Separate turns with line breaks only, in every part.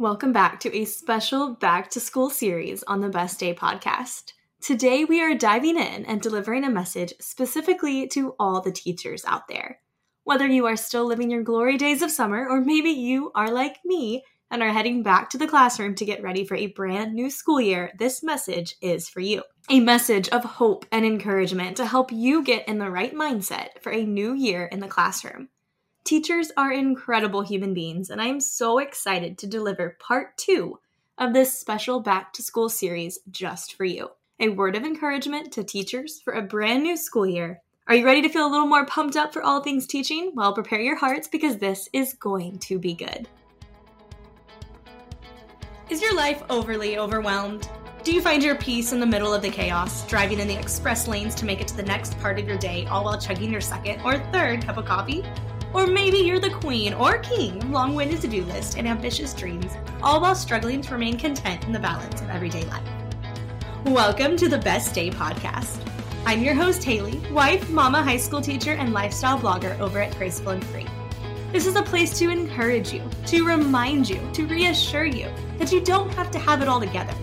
Welcome back to a special back to school series on the Best Day podcast. Today, we are diving in and delivering a message specifically to all the teachers out there. Whether you are still living your glory days of summer, or maybe you are like me and are heading back to the classroom to get ready for a brand new school year, this message is for you. A message of hope and encouragement to help you get in the right mindset for a new year in the classroom. Teachers are incredible human beings, and I am so excited to deliver part two of this special back to school series just for you. A word of encouragement to teachers for a brand new school year. Are you ready to feel a little more pumped up for all things teaching? Well, prepare your hearts because this is going to be good. Is your life overly overwhelmed? Do you find your peace in the middle of the chaos, driving in the express lanes to make it to the next part of your day, all while chugging your second or third cup of coffee? Or maybe you're the queen or king, long winded to do list and ambitious dreams, all while struggling to remain content in the balance of everyday life. Welcome to the Best Day Podcast. I'm your host, Haley, wife, mama, high school teacher, and lifestyle blogger over at Graceful and Free. This is a place to encourage you, to remind you, to reassure you that you don't have to have it all together,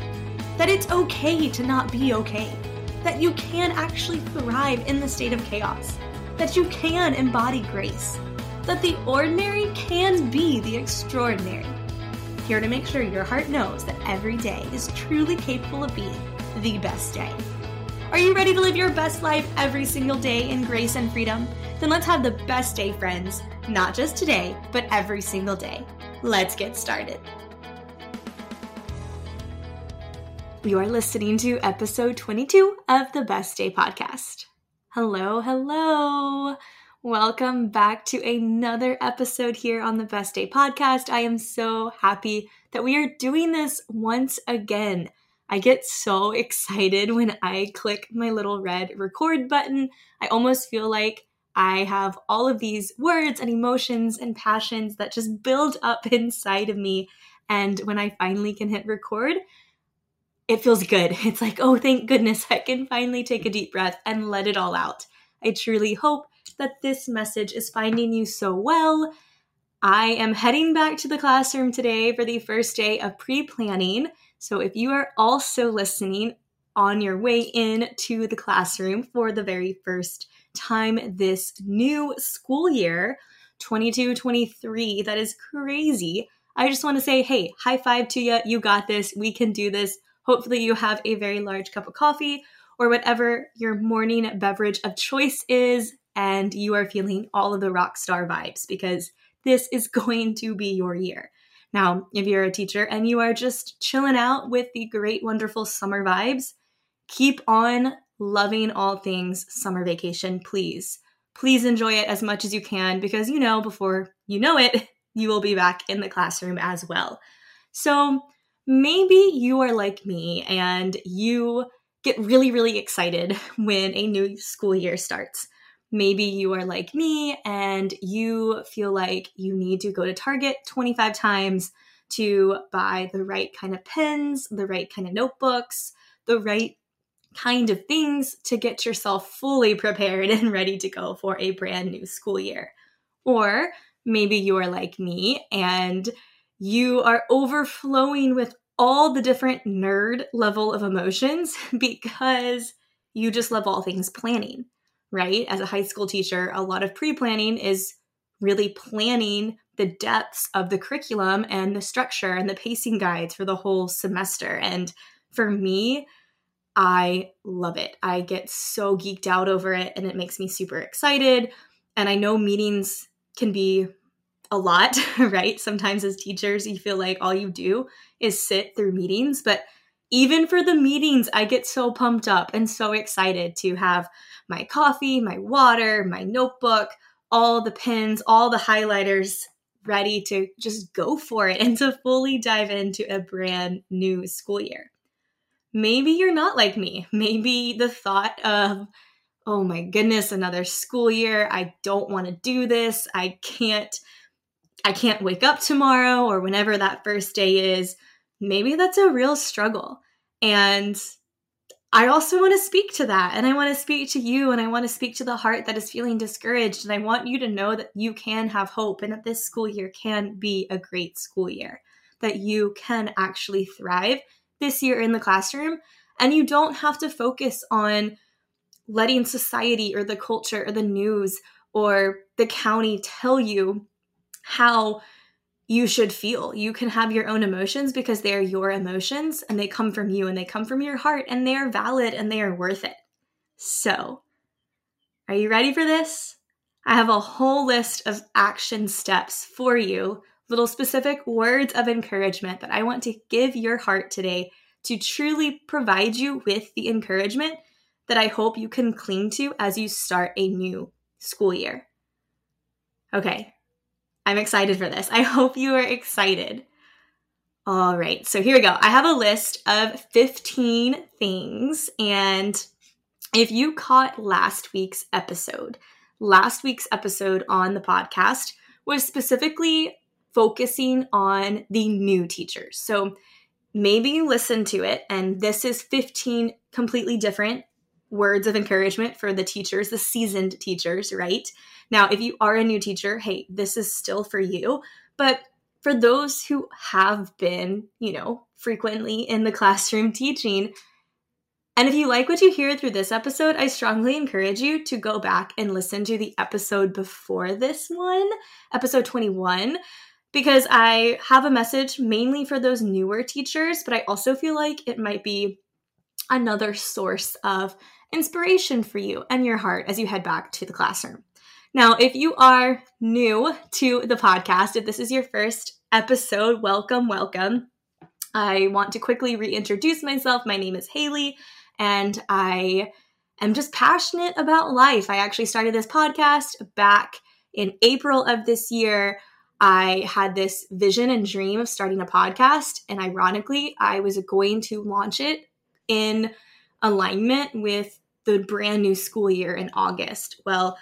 that it's okay to not be okay, that you can actually thrive in the state of chaos, that you can embody grace that the ordinary can be the extraordinary. Here to make sure your heart knows that every day is truly capable of being the best day. Are you ready to live your best life every single day in grace and freedom? Then let's have the best day, friends. Not just today, but every single day. Let's get started. You are listening to episode 22 of the Best Day Podcast. Hello, hello. Welcome back to another episode here on the Best Day Podcast. I am so happy that we are doing this once again. I get so excited when I click my little red record button. I almost feel like I have all of these words and emotions and passions that just build up inside of me. And when I finally can hit record, it feels good. It's like, oh, thank goodness I can finally take a deep breath and let it all out. I truly hope that this message is finding you so well. I am heading back to the classroom today for the first day of pre planning. So if you are also listening on your way in to the classroom for the very first time this new school year, 22 23, that is crazy. I just want to say, hey, high five to you. You got this. We can do this. Hopefully, you have a very large cup of coffee or whatever your morning beverage of choice is and you are feeling all of the rock star vibes because this is going to be your year. Now, if you're a teacher and you are just chilling out with the great, wonderful summer vibes, keep on loving all things summer vacation, please. Please enjoy it as much as you can because you know, before you know it, you will be back in the classroom as well. So maybe you are like me and you get really, really excited when a new school year starts. Maybe you are like me and you feel like you need to go to Target 25 times to buy the right kind of pens, the right kind of notebooks, the right kind of things to get yourself fully prepared and ready to go for a brand new school year. Or maybe you are like me and you are overflowing with all the different nerd level of emotions because you just love all things planning right? As a high school teacher, a lot of pre planning is really planning the depths of the curriculum and the structure and the pacing guides for the whole semester. And for me, I love it. I get so geeked out over it and it makes me super excited. And I know meetings can be a lot, right? Sometimes as teachers, you feel like all you do is sit through meetings, but even for the meetings, I get so pumped up and so excited to have my coffee, my water, my notebook, all the pens, all the highlighters ready to just go for it and to fully dive into a brand new school year. Maybe you're not like me. Maybe the thought of, oh my goodness, another school year, I don't want to do this. I can't I can't wake up tomorrow or whenever that first day is. Maybe that's a real struggle. And I also want to speak to that. And I want to speak to you. And I want to speak to the heart that is feeling discouraged. And I want you to know that you can have hope and that this school year can be a great school year. that you can actually thrive this year in the classroom. And you don't have to focus on letting society or the culture or the news or the county tell you how you should feel. You can have your own emotions because they are your emotions and they come from you and they come from your heart and they are valid and they are worth it. So, are you ready for this? I have a whole list of action steps for you, little specific words of encouragement that I want to give your heart today to truly provide you with the encouragement that I hope you can cling to as you start a new school year. Okay, I'm excited for this. I hope you are excited. All right, so here we go. I have a list of 15 things. And if you caught last week's episode, last week's episode on the podcast was specifically focusing on the new teachers. So maybe you listen to it, and this is 15 completely different words of encouragement for the teachers, the seasoned teachers, right? Now, if you are a new teacher, hey, this is still for you. But for those who have been, you know, frequently in the classroom teaching, and if you like what you hear through this episode, I strongly encourage you to go back and listen to the episode before this one, episode 21, because I have a message mainly for those newer teachers, but I also feel like it might be another source of inspiration for you and your heart as you head back to the classroom. Now, if you are new to the podcast, if this is your first episode, welcome, welcome. I want to quickly reintroduce myself. My name is Haley, and I am just passionate about life. I actually started this podcast back in April of this year. I had this vision and dream of starting a podcast, and ironically, I was going to launch it in alignment with the brand new school year in August. Well,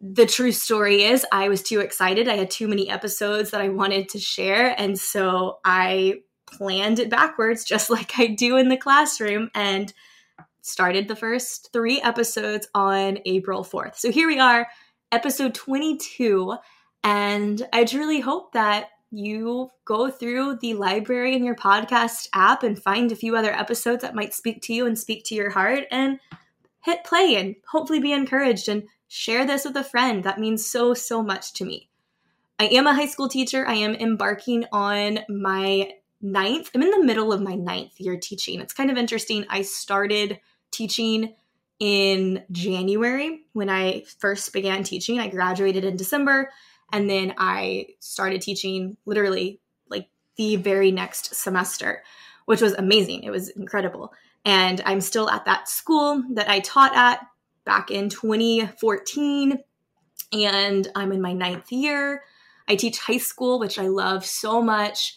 the true story is I was too excited. I had too many episodes that I wanted to share. And so I planned it backwards, just like I do in the classroom, and started the first three episodes on April 4th. So here we are, episode 22. And I truly hope that you go through the library in your podcast app and find a few other episodes that might speak to you and speak to your heart and hit play and hopefully be encouraged and share this with a friend. That means so, so much to me. I am a high school teacher. I am embarking on my ninth, I'm in the middle of my ninth year teaching. It's kind of interesting. I started teaching in January when I first began teaching. I graduated in December and then I started teaching literally like the very next semester, which was amazing. It was incredible. And I'm still at that school that I taught at back in 2014. And I'm in my ninth year. I teach high school, which I love so much.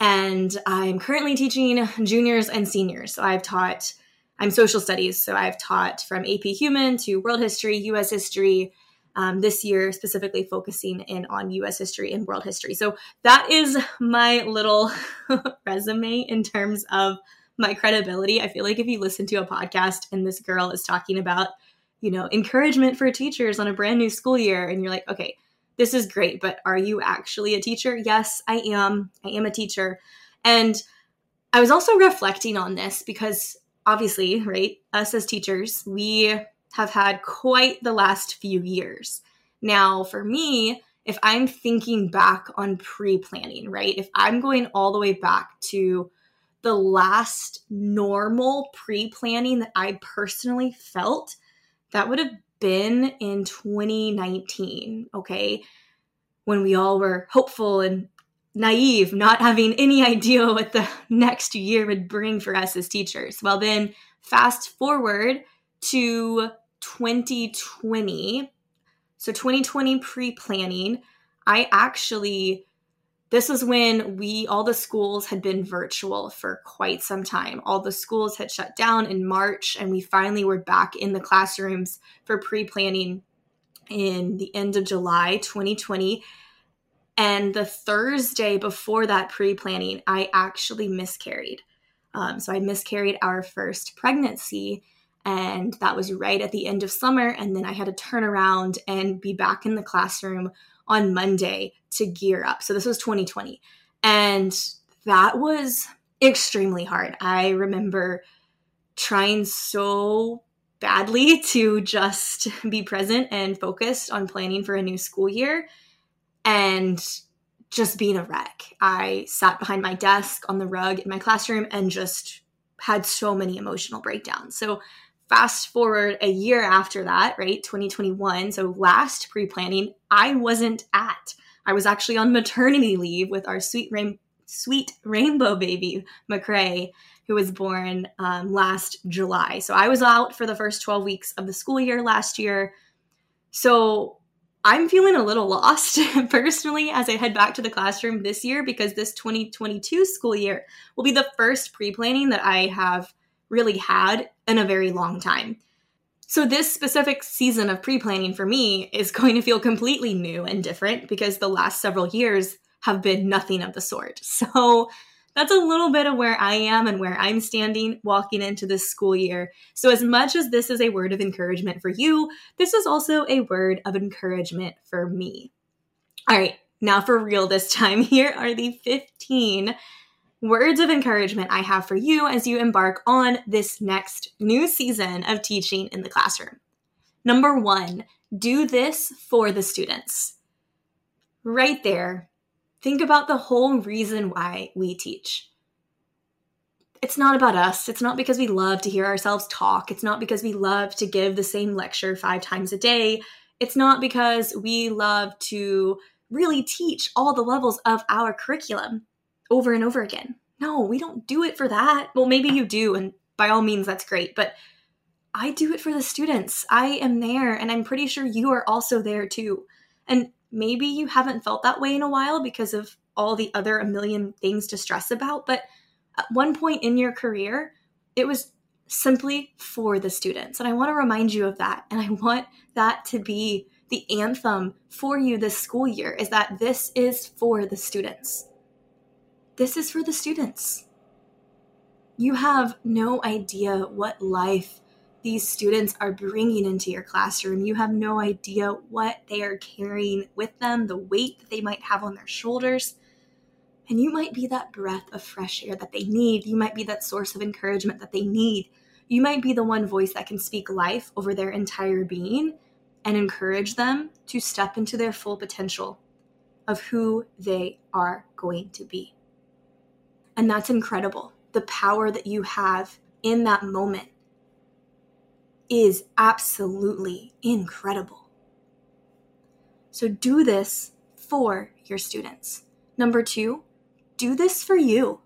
And I'm currently teaching juniors and seniors. So I've taught, I'm social studies. So I've taught from AP Human to world history, US history, um, this year, specifically focusing in on US history and world history. So that is my little resume in terms of my credibility. I feel like if you listen to a podcast and this girl is talking about, you know, encouragement for teachers on a brand new school year, and you're like, okay, this is great, but are you actually a teacher? Yes, I am. I am a teacher. And I was also reflecting on this because obviously, right, us as teachers, we have had quite the last few years. Now, for me, if I'm thinking back on pre planning, right, if I'm going all the way back to the last normal pre planning that I personally felt, that would have been in 2019, okay, when we all were hopeful and naive, not having any idea what the next year would bring for us as teachers. Well, then fast forward to 2020, so 2020 pre planning, I actually, this was when we, all the schools had been virtual for quite some time. All the schools had shut down in March, and we finally were back in the classrooms for pre planning in the end of July 2020. And the Thursday before that pre planning, I actually miscarried. Um, so I miscarried our first pregnancy and that was right at the end of summer. And then I had to turn around and be back in the classroom on Monday to gear up. So this was 2020. And that was extremely hard. I remember trying so badly to just be present and focused on planning for a new school year and just being a wreck. I sat behind my desk on the rug in my classroom and just had so many emotional breakdowns. So, fast forward a year after that, right, 2021, so last pre planning, I wasn't at. I was actually on maternity leave with our sweet, rain- sweet rainbow baby, McCray, who was born um, last July. So I was out for the first 12 weeks of the school year last year. So I'm feeling a little lost personally as I head back to the classroom this year because this 2022 school year will be the first pre planning that I have really had in a very long time. So, this specific season of pre planning for me is going to feel completely new and different because the last several years have been nothing of the sort. So, that's a little bit of where I am and where I'm standing walking into this school year. So, as much as this is a word of encouragement for you, this is also a word of encouragement for me. All right, now for real this time, here are the 15 words of encouragement I have for you as you embark on this next new season of teaching in the classroom. Number one, do this for the students. Right there, Think about the whole reason why we teach. It's not about us. It's not because we love to hear ourselves talk. It's not because we love to give the same lecture five times a day. It's not because we love to really teach all the levels of our curriculum over and over again. No, we don't do it for that. Well, maybe you do, and by all means, that's great. But I do it for the students. I am there, and I'm pretty sure you are also there too. And maybe you haven't felt that way in a while because of all the other a million things to stress about. But at one point in your career, it was simply for the students. And I want to remind you of that. And I want that to be the anthem for you this school year is that this is for the students. This is for the students. You have no idea what life these students are bringing into your classroom. You have no idea what they are carrying with them, the weight that they might have on their shoulders. And you might be that breath of fresh air that they need. You might be that source of encouragement that they need. You might be the one voice that can speak life over their entire being and encourage them to step into their full potential of who they are going to be. And that's incredible. The power that you have in that moment is absolutely incredible. So do this for your students. Number two, do this for you.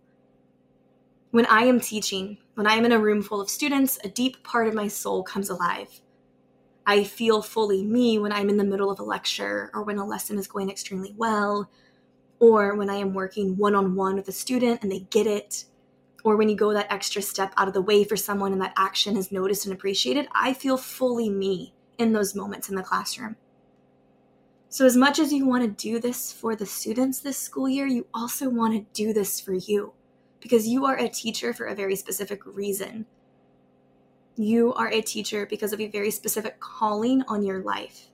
When I am teaching, when I am in a room full of students, a deep part of my soul comes alive. I feel fully me when I'm in the middle of a lecture or when a lesson is going extremely well, or when I am working one on one with a student and they get it or when you go that extra step out of the way for someone and that action is noticed and appreciated, I feel fully me in those moments in the classroom. So, as much as you want to do this for the students this school year, you also want to do this for you because you are a teacher for a very specific reason. You are a teacher because of a very specific calling on your life.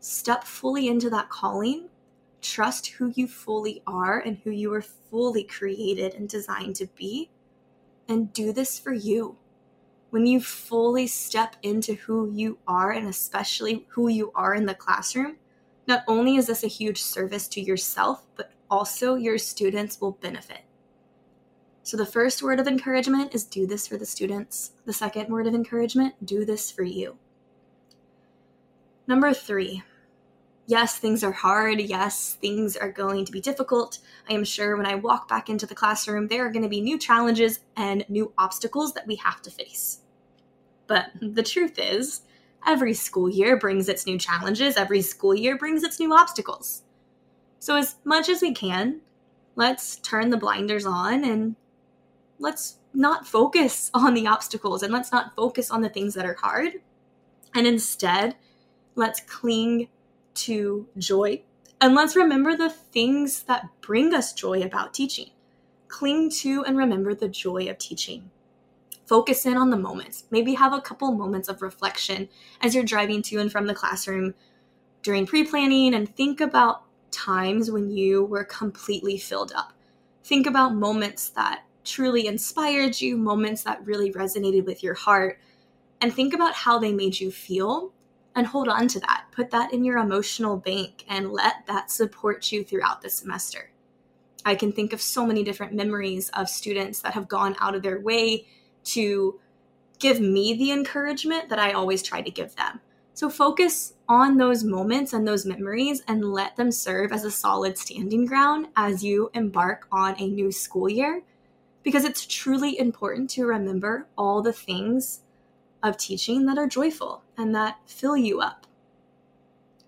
Step fully into that calling trust who you fully are and who you were fully created and designed to be, and do this for you. When you fully step into who you are, and especially who you are in the classroom, not only is this a huge service to yourself, but also your students will benefit. So, the first word of encouragement is do this for the students. The second word of encouragement, do this for you. Number three, yes, things are hard. Yes, things are going to be difficult. I am sure when I walk back into the classroom, there are going to be new challenges and new obstacles that we have to face. But the truth is, every school year brings its new challenges, every school year brings its new obstacles. So, as much as we can, let's turn the blinders on and let's not focus on the obstacles and let's not focus on the things that are hard. And instead, let's cling to joy. And let's remember the things that bring us joy about teaching. Cling to and remember the joy of teaching. Focus in on the moments. Maybe have a couple moments of reflection as you're driving to and from the classroom during pre planning and think about times when you were completely filled up. Think about moments that truly inspired you, moments that really resonated with your heart, and think about how they made you feel and hold on to that. Put that in your emotional bank and let that support you throughout the semester. I can think of so many different memories of students that have gone out of their way to give me the encouragement that I always try to give them. So focus on those moments and those memories and let them serve as a solid standing ground as you embark on a new school year because it's truly important to remember all the things of teaching that are joyful and that fill you up.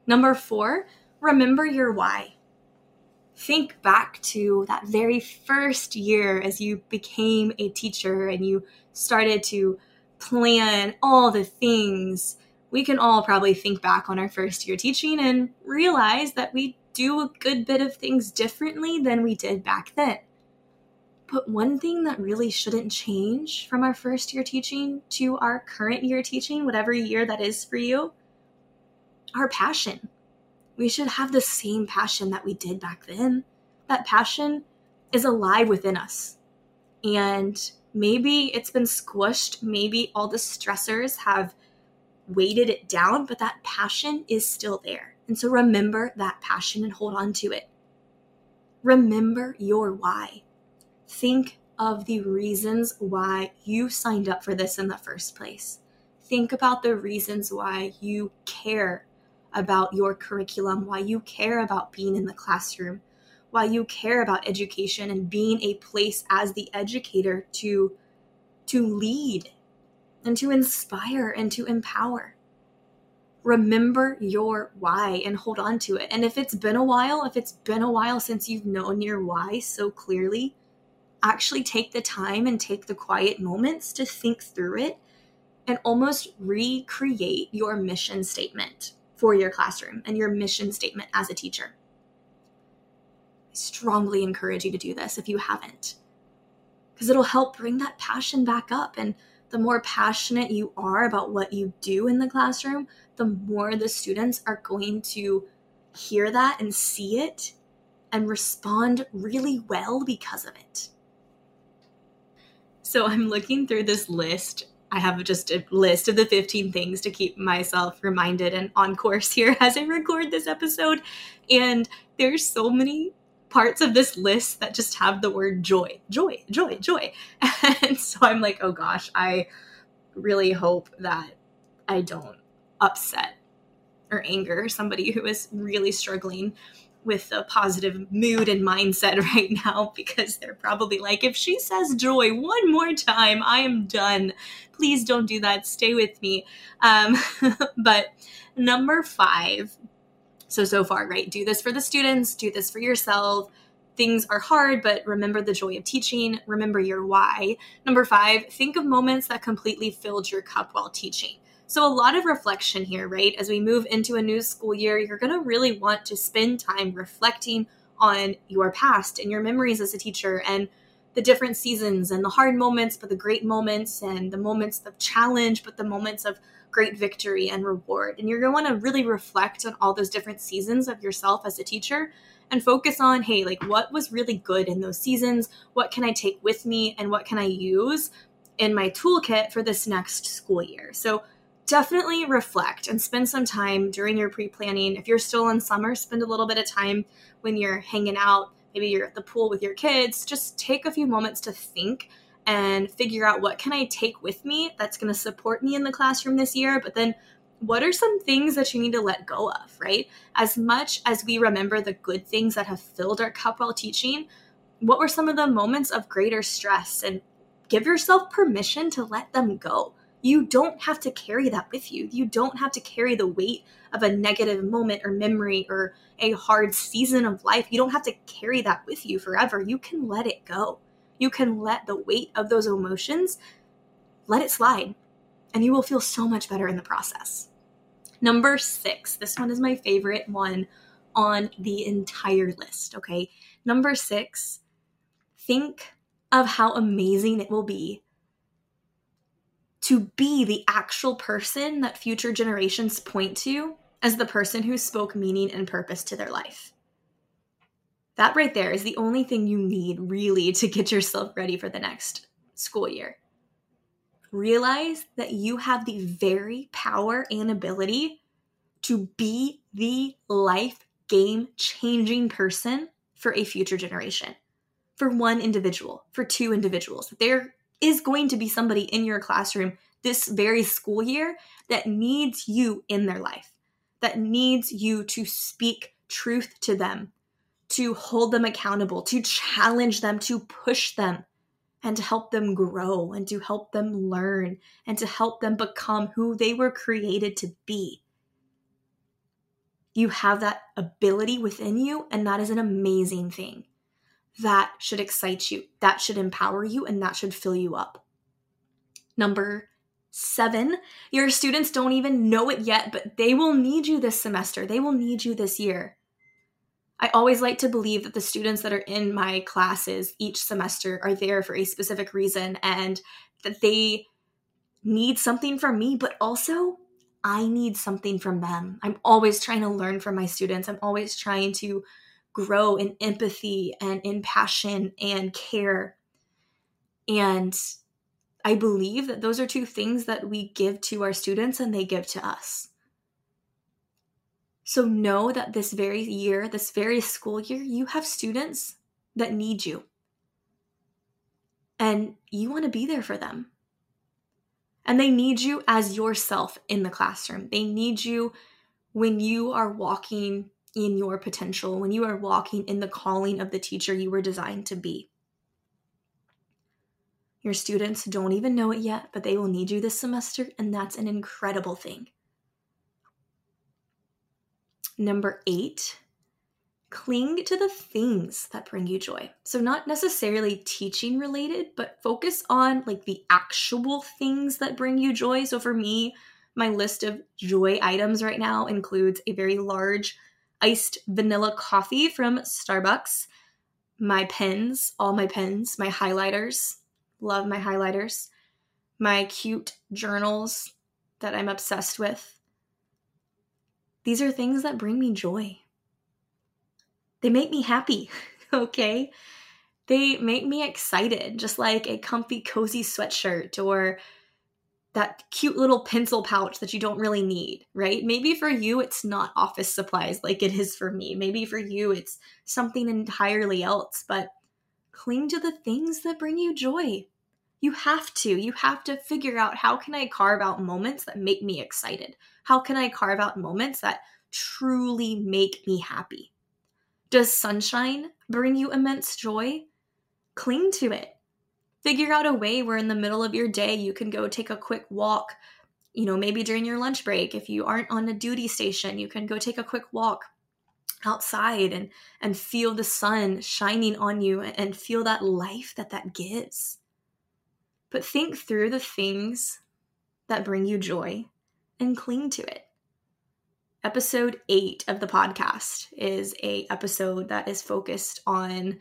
Number four, remember your why. Think back to that very first year as you became a teacher and you started to plan all the things. We can all probably think back on our first year teaching and realize that we do a good bit of things differently than we did back then. But one thing that really shouldn't change from our first year teaching to our current year teaching, whatever year that is for you, our passion. We should have the same passion that we did back then. That passion is alive within us. And maybe it's been squished, maybe all the stressors have weighted it down, but that passion is still there. And so remember that passion and hold on to it. Remember your why think of the reasons why you signed up for this in the first place. Think about the reasons why you care about your curriculum, why you care about being in the classroom, why you care about education and being a place as the educator to to lead and to inspire and to empower. Remember your why and hold on to it. And if it's been a while, if it's been a while since you've known your why so clearly, actually take the time and take the quiet moments to think through it and almost recreate your mission statement for your classroom and your mission statement as a teacher. I strongly encourage you to do this if you haven't, because it'll help bring that passion back up. And the more passionate you are about what you do in the classroom, the more the students are going to hear that and see it and respond really well because of it. So I'm looking through this list. I have just a list of the 15 things to keep myself reminded and on course here as I record this episode. And there's so many parts of this list that just have the word joy, joy, joy, joy. And so I'm like, oh gosh, I really hope that I don't upset or anger somebody who is really struggling with a positive mood and mindset right now because they're probably like, if she says joy one more time, I am done. Please don't do that. Stay with me. Um, but number five, so, so far, right? Do this for the students, do this for yourself. Things are hard, but remember the joy of teaching. Remember your why. Number five, think of moments that completely filled your cup while teaching. So, a lot of reflection here, right? As we move into a new school year, you're going to really want to spend time reflecting on your past and your memories as a teacher and the different seasons and the hard moments, but the great moments and the moments of challenge, but the moments of great victory and reward. And you're going to want to really reflect on all those different seasons of yourself as a teacher and focus on hey, like what was really good in those seasons? What can I take with me and what can I use in my toolkit for this next school year? So, definitely reflect and spend some time during your pre planning. If you're still in summer, spend a little bit of time when you're hanging out. Maybe you're at the pool with your kids. Just take a few moments to think and figure out what can I take with me that's going to support me in the classroom this year, but then what are some things that you need to let go of, right? As much as we remember the good things that have filled our cup while teaching, what were some of the moments of greater stress and give yourself permission to let them go you don't have to carry that with you. You don't have to carry the weight of a negative moment or memory or a hard season of life. You don't have to carry that with you forever. You can let it go. You can let the weight of those emotions let it slide, and you will feel so much better in the process. Number six, this one is my favorite one on the entire list. Okay. Number six, think of how amazing it will be to be the actual person that future generations point to as the person who spoke meaning and purpose to their life. That right there is the only thing you need really to get yourself ready for the next school year. Realize that you have the very power and ability to be the life game changing person for a future generation, for one individual, for two individuals. There is going to be somebody in your classroom this very school year that needs you in their life, that needs you to speak truth to them, to hold them accountable, to challenge them, to push them, and to help them grow and to help them learn and to help them become who they were created to be. You have that ability within you, and that is an amazing thing. That should excite you, that should empower you, and that should fill you up. Number seven, your students don't even know it yet, but they will need you this semester. They will need you this year. I always like to believe that the students that are in my classes each semester are there for a specific reason and that they need something from me, but also I need something from them. I'm always trying to learn from my students. I'm always trying to grow in empathy and in passion and care. And I believe that those are two things that we give to our students and they give to us. So know that this very year, this very school year, you have students that need you. And you want to be there for them. And they need you as yourself in the classroom. They need you when you are walking in your potential, when you are walking in the calling of the teacher you were designed to be. Your students don't even know it yet, but they will need you this semester, and that's an incredible thing. Number eight, cling to the things that bring you joy. So, not necessarily teaching related, but focus on like the actual things that bring you joy. So, for me, my list of joy items right now includes a very large iced vanilla coffee from Starbucks, my pens, all my pens, my highlighters, love my highlighters, my cute journals that I'm obsessed with. These are things that bring me joy. They make me happy, okay? They make me excited, just like a comfy, cozy sweatshirt or that cute little pencil pouch that you don't really need, right? Maybe for you, it's not office supplies like it is for me. Maybe for you, it's something entirely else, but cling to the things that bring you joy. You have to. You have to figure out how can I carve out moments that make me excited? How can I carve out moments that truly make me happy? Does sunshine bring you immense joy? Cling to it. Figure out a way where in the middle of your day you can go take a quick walk. You know, maybe during your lunch break, if you aren't on a duty station, you can go take a quick walk outside and and feel the sun shining on you and feel that life that that gives. But think through the things that bring you joy and cling to it episode 8 of the podcast is a episode that is focused on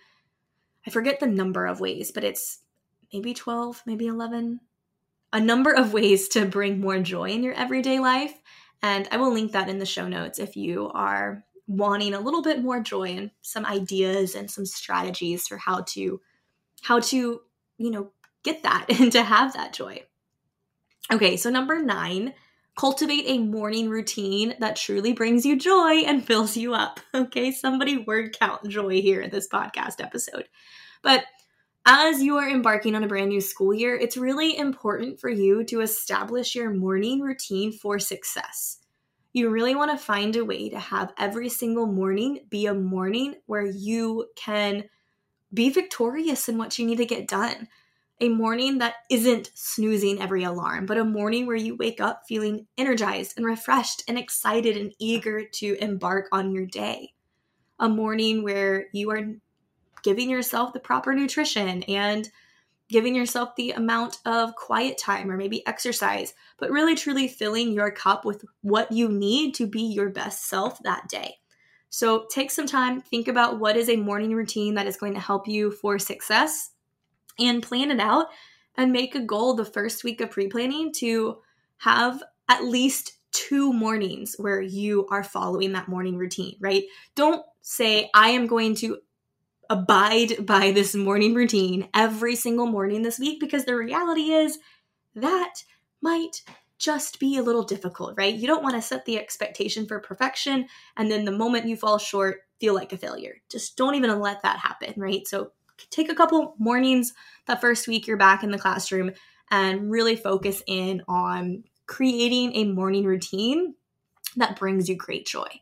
I forget the number of ways, but it's maybe 12, maybe 11, a number of ways to bring more joy in your everyday life. And I will link that in the show notes if you are wanting a little bit more joy and some ideas and some strategies for how to how to, you know, get that and to have that joy. Okay, so number 9 Cultivate a morning routine that truly brings you joy and fills you up. Okay, somebody word count joy here in this podcast episode. But as you are embarking on a brand new school year, it's really important for you to establish your morning routine for success. You really want to find a way to have every single morning be a morning where you can be victorious in what you need to get done a morning that isn't snoozing every alarm, but a morning where you wake up feeling energized and refreshed and excited and eager to embark on your day. A morning where you are giving yourself the proper nutrition and giving yourself the amount of quiet time or maybe exercise, but really truly filling your cup with what you need to be your best self that day. So take some time, think about what is a morning routine that is going to help you for success and plan it out and make a goal the first week of pre planning to have at least two mornings where you are following that morning routine, right? Don't say, I am going to abide by this morning routine every single morning this week because the reality is that might just be a little difficult, right? You don't want to set the expectation for perfection and then the moment you fall short, feel like a failure. Just don't even let that happen, right? So take a couple mornings that first week you're back in the classroom and really focus in on creating a morning routine that brings you great joy.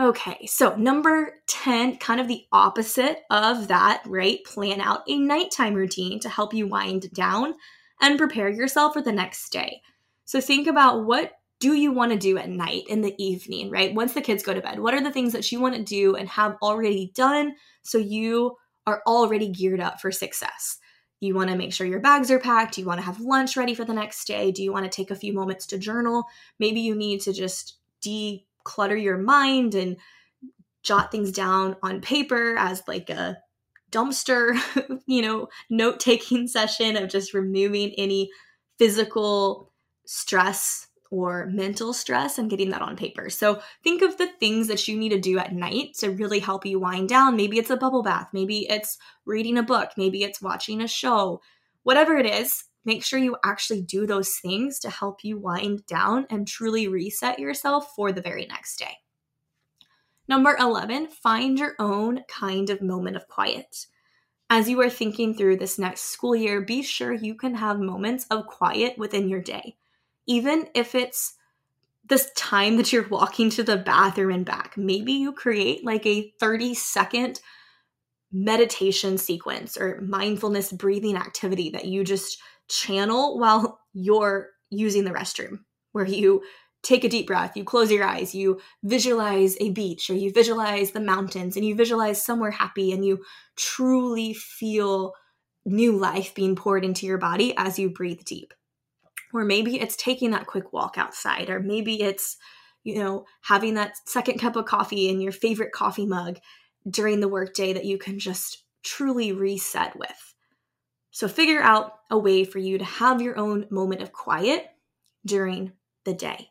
Okay, so number 10, kind of the opposite of that, right? Plan out a nighttime routine to help you wind down and prepare yourself for the next day. So think about what do you want to do at night in the evening, right? Once the kids go to bed, what are the things that you want to do and have already done so you are already geared up for success? You want to make sure your bags are packed. You want to have lunch ready for the next day. Do you want to take a few moments to journal? Maybe you need to just de clutter your mind and jot things down on paper as like a dumpster, you know, note taking session of just removing any physical stress or mental stress and getting that on paper. So think of the things that you need to do at night to really help you wind down. Maybe it's a bubble bath, maybe it's reading a book, maybe it's watching a show. Whatever it is, make sure you actually do those things to help you wind down and truly reset yourself for the very next day. Number 11, find your own kind of moment of quiet. As you are thinking through this next school year, be sure you can have moments of quiet within your day, even if it's this time that you're walking to the bathroom and back. Maybe you create like a 30 second meditation sequence or mindfulness breathing activity that you just channel while you're using the restroom, where you take a deep breath, you close your eyes, you visualize a beach or you visualize the mountains and you visualize somewhere happy and you truly feel new life being poured into your body as you breathe deep. Or maybe it's taking that quick walk outside, or maybe it's, you know, having that second cup of coffee in your favorite coffee mug during the workday that you can just truly reset with. So figure out a way for you to have your own moment of quiet during the day.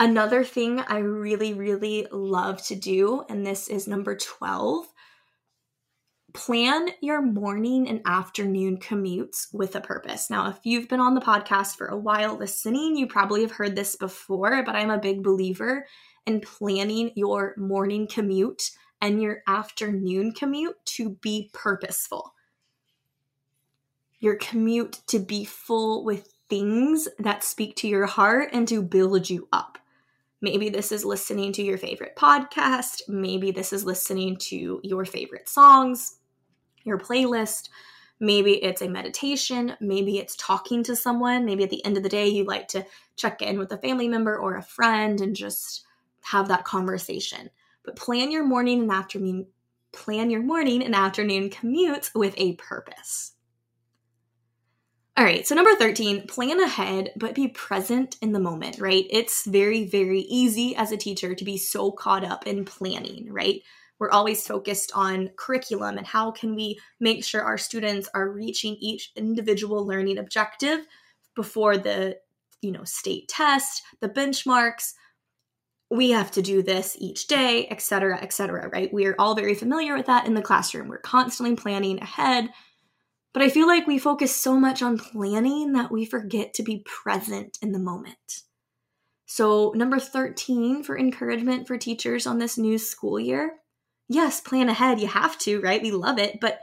Another thing I really, really love to do, and this is number 12, plan your morning and afternoon commutes with a purpose. Now, if you've been on the podcast for a while listening, you probably have heard this before, but I'm a big believer in planning your morning commute and your afternoon commute to be purposeful your commute to be full with things that speak to your heart and to build you up. Maybe this is listening to your favorite podcast. Maybe this is listening to your favorite songs, your playlist. Maybe it's a meditation. Maybe it's talking to someone. Maybe at the end of the day, you like to check in with a family member or a friend and just have that conversation. But plan your morning and afternoon plan your morning and afternoon commutes with a purpose. All right, so number 13, plan ahead, but be present in the moment, right? It's very, very easy as a teacher to be so caught up in planning, right? We're always focused on curriculum and how can we make sure our students are reaching each individual learning objective before the, you know, state test, the benchmarks. We have to do this each day, et cetera, et cetera, right? We are all very familiar with that in the classroom. We're constantly planning ahead but I feel like we focus so much on planning that we forget to be present in the moment. So, number 13 for encouragement for teachers on this new school year yes, plan ahead. You have to, right? We love it, but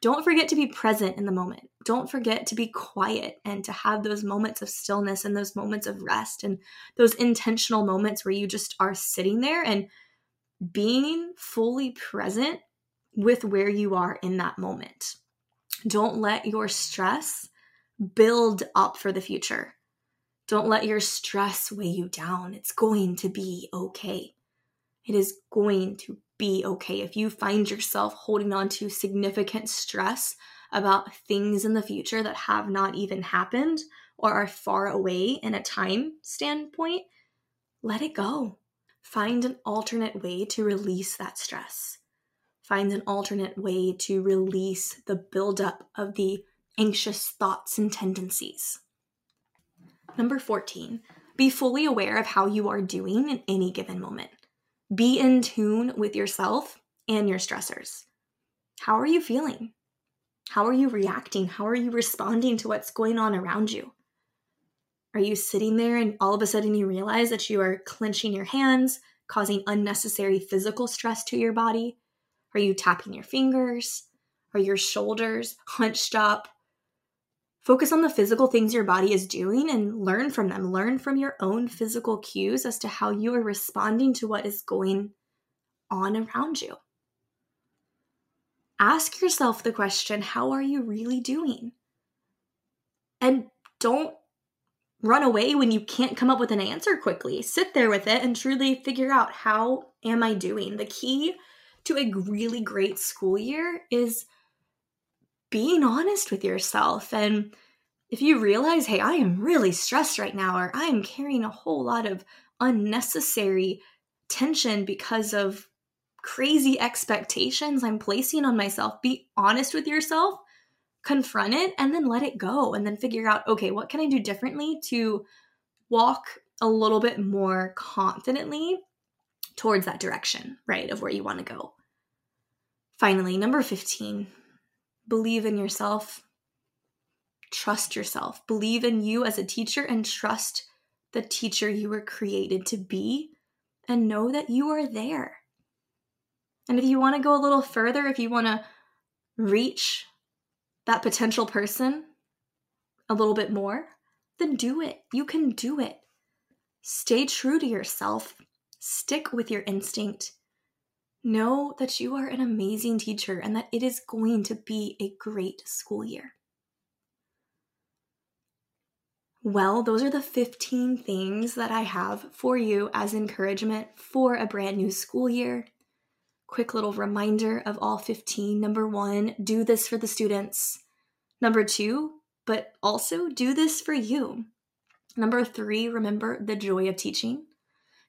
don't forget to be present in the moment. Don't forget to be quiet and to have those moments of stillness and those moments of rest and those intentional moments where you just are sitting there and being fully present with where you are in that moment. Don't let your stress build up for the future. Don't let your stress weigh you down. It's going to be okay. It is going to be okay. If you find yourself holding on to significant stress about things in the future that have not even happened or are far away in a time standpoint, let it go. Find an alternate way to release that stress finds an alternate way to release the buildup of the anxious thoughts and tendencies. Number 14, be fully aware of how you are doing in any given moment. Be in tune with yourself and your stressors. How are you feeling? How are you reacting? How are you responding to what's going on around you? Are you sitting there and all of a sudden you realize that you are clenching your hands, causing unnecessary physical stress to your body? Are you tapping your fingers? Are your shoulders hunched up? Focus on the physical things your body is doing and learn from them. Learn from your own physical cues as to how you are responding to what is going on around you. Ask yourself the question how are you really doing? And don't run away when you can't come up with an answer quickly. Sit there with it and truly figure out how am I doing? The key to a really great school year is being honest with yourself. And if you realize, hey, I am really stressed right now, or I am carrying a whole lot of unnecessary tension because of crazy expectations I'm placing on myself, be honest with yourself, confront it, and then let it go. And then figure out, okay, what can I do differently to walk a little bit more confidently towards that direction, right, of where you want to go. Finally, number 15, Believe in yourself. Trust yourself. Believe in you as a teacher and trust the teacher you were created to be and know that you are there. And if you want to go a little further, if you want to reach that potential person a little bit more, then do it. You can do it. Stay true to yourself. Stick with your instinct. Know that you are an amazing teacher and that it is going to be a great school year. Well, those are the 15 things that I have for you as encouragement for a brand new school year. Quick little reminder of all 15. Number one, do this for the students. Number two, but also do this for you. Number three, remember the joy of teaching.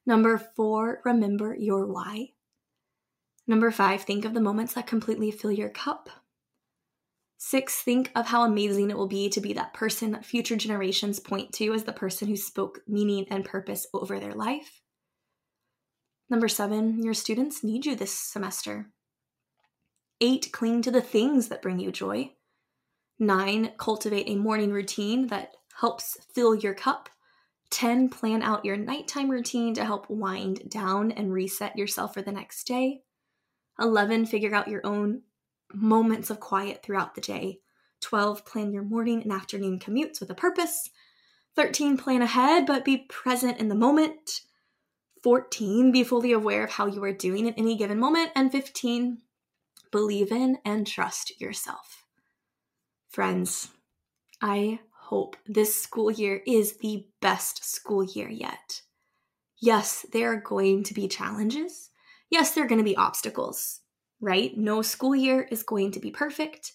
Number four, remember your why. Number five, think of the moments that completely fill your cup. Six, think of how amazing it will be to be that person that future generations point to as the person who spoke meaning and purpose over their life. Number seven, your students need you this semester. Eight, cling to the things that bring you joy. Nine, cultivate a morning routine that helps fill your cup. 10, plan out your nighttime routine to help wind down and reset yourself for the next day. 11, figure out your own moments of quiet throughout the day. 12, plan your morning and afternoon commutes with a purpose. 13, plan ahead but be present in the moment. 14, be fully aware of how you are doing at any given moment. And 15, believe in and trust yourself. Friends, I hope this school year is the best school year yet. Yes, there are going to be challenges yes, there are going to be obstacles, right? No school year is going to be perfect.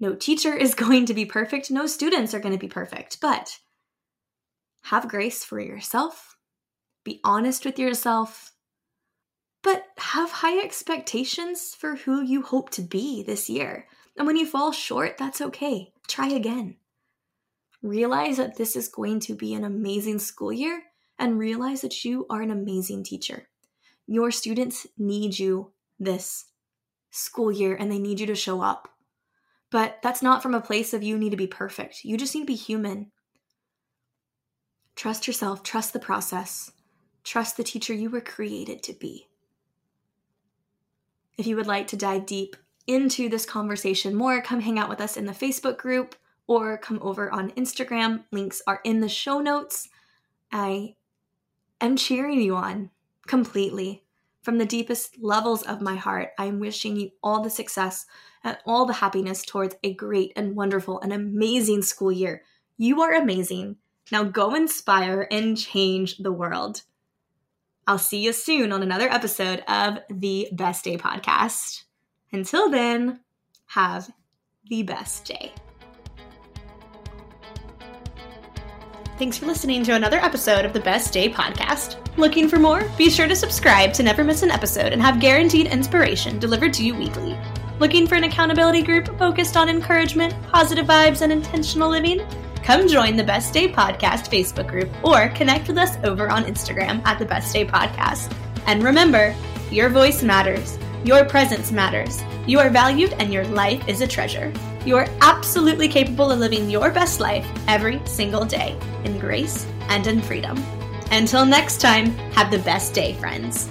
No teacher is going to be perfect. No students are going to be perfect. But have grace for yourself. Be honest with yourself. But have high expectations for who you hope to be this year. And when you fall short, that's okay. Try again. Realize that this is going to be an amazing school year and realize that you are an amazing teacher. Your students need you this school year and they need you to show up. But that's not from a place of you need to be perfect. You just need to be human. Trust yourself, trust the process, trust the teacher you were created to be. If you would like to dive deep into this conversation more, come hang out with us in the Facebook group or come over on Instagram. Links are in the show notes. I am cheering you on completely. From the deepest levels of my heart, I am wishing you all the success and all the happiness towards a great and wonderful and amazing school year. You are amazing. Now go inspire and change the world. I'll see you soon on another episode of the Best Day Podcast. Until then, have the best day. Thanks for listening to another episode of the Best Day podcast. Looking for more? Be sure to subscribe to never miss an episode and have guaranteed inspiration delivered to you weekly. Looking for an accountability group focused on encouragement, positive vibes, and intentional living? Come join the Best Day Podcast Facebook group or connect with us over on Instagram at the Best Day Podcast. And remember, your voice matters. Your presence matters. You are valued and your life is a treasure. You are absolutely capable of living your best life every single day in grace and in freedom. Until next time, have the best day, friends.